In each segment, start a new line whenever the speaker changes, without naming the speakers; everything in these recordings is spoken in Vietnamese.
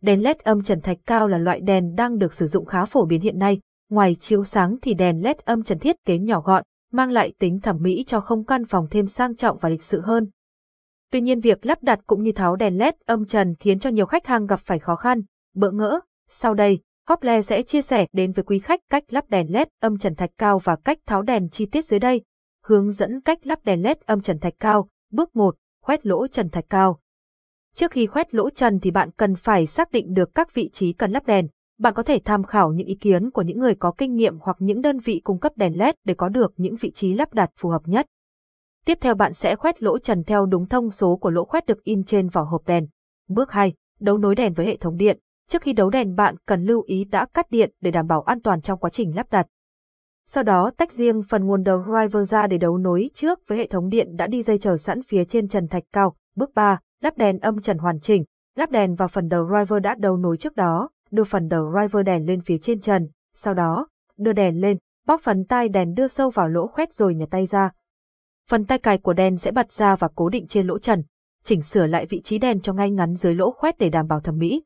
đèn LED âm trần thạch cao là loại đèn đang được sử dụng khá phổ biến hiện nay. Ngoài chiếu sáng thì đèn LED âm trần thiết kế nhỏ gọn, mang lại tính thẩm mỹ cho không căn phòng thêm sang trọng và lịch sự hơn. Tuy nhiên việc lắp đặt cũng như tháo đèn LED âm trần khiến cho nhiều khách hàng gặp phải khó khăn, bỡ ngỡ. Sau đây, Hople sẽ chia sẻ đến với quý khách cách lắp đèn LED âm trần thạch cao và cách tháo đèn chi tiết dưới đây. Hướng dẫn cách lắp đèn LED âm trần thạch cao. Bước 1. Khoét lỗ trần thạch cao. Trước khi khoét lỗ trần thì bạn cần phải xác định được các vị trí cần lắp đèn. Bạn có thể tham khảo những ý kiến của những người có kinh nghiệm hoặc những đơn vị cung cấp đèn LED để có được những vị trí lắp đặt phù hợp nhất. Tiếp theo bạn sẽ khoét lỗ trần theo đúng thông số của lỗ khoét được in trên vỏ hộp đèn. Bước 2. Đấu nối đèn với hệ thống điện. Trước khi đấu đèn, bạn cần lưu ý đã cắt điện để đảm bảo an toàn trong quá trình lắp đặt. Sau đó, tách riêng phần nguồn đầu driver ra để đấu nối trước với hệ thống điện đã đi dây chờ sẵn phía trên trần thạch cao. Bước 3. Lắp đèn âm trần hoàn chỉnh. Lắp đèn vào phần đầu driver đã đấu nối trước đó, đưa phần đầu driver đèn lên phía trên trần. Sau đó, đưa đèn lên, bóc phần tai đèn đưa sâu vào lỗ khoét rồi nhả tay ra. Phần tay cài của đèn sẽ bật ra và cố định trên lỗ trần. Chỉnh sửa lại vị trí đèn cho ngay ngắn dưới lỗ khoét để đảm bảo thẩm mỹ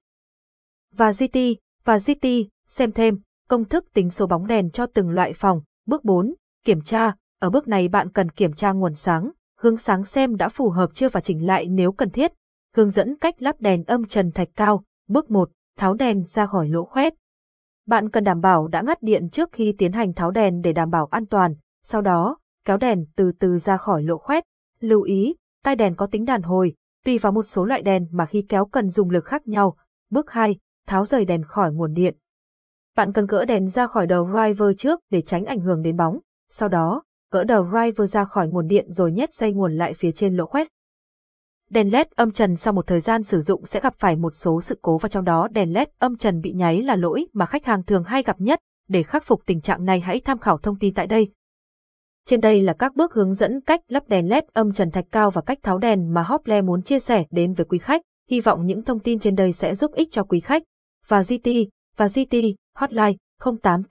và GT, và GT, xem thêm, công thức tính số bóng đèn cho từng loại phòng. Bước 4, kiểm tra, ở bước này bạn cần kiểm tra nguồn sáng, hướng sáng xem đã phù hợp chưa và chỉnh lại nếu cần thiết. Hướng dẫn cách lắp đèn âm trần thạch cao. Bước 1, tháo đèn ra khỏi lỗ khoét. Bạn cần đảm bảo đã ngắt điện trước khi tiến hành tháo đèn để đảm bảo an toàn, sau đó, kéo đèn từ từ ra khỏi lỗ khoét. Lưu ý, tai đèn có tính đàn hồi, tùy vào một số loại đèn mà khi kéo cần dùng lực khác nhau. Bước 2, tháo rời đèn khỏi nguồn điện. Bạn cần gỡ đèn ra khỏi đầu driver trước để tránh ảnh hưởng đến bóng, sau đó, gỡ đầu driver ra khỏi nguồn điện rồi nhét dây nguồn lại phía trên lỗ khoét. Đèn LED âm trần sau một thời gian sử dụng sẽ gặp phải một số sự cố và trong đó đèn LED âm trần bị nháy là lỗi mà khách hàng thường hay gặp nhất. Để khắc phục tình trạng này hãy tham khảo thông tin tại đây. Trên đây là các bước hướng dẫn cách lắp đèn LED âm trần thạch cao và cách tháo đèn mà Hople muốn chia sẻ đến với quý khách. Hy vọng những thông tin trên đây sẽ giúp ích cho quý khách và GT và GT hotline 088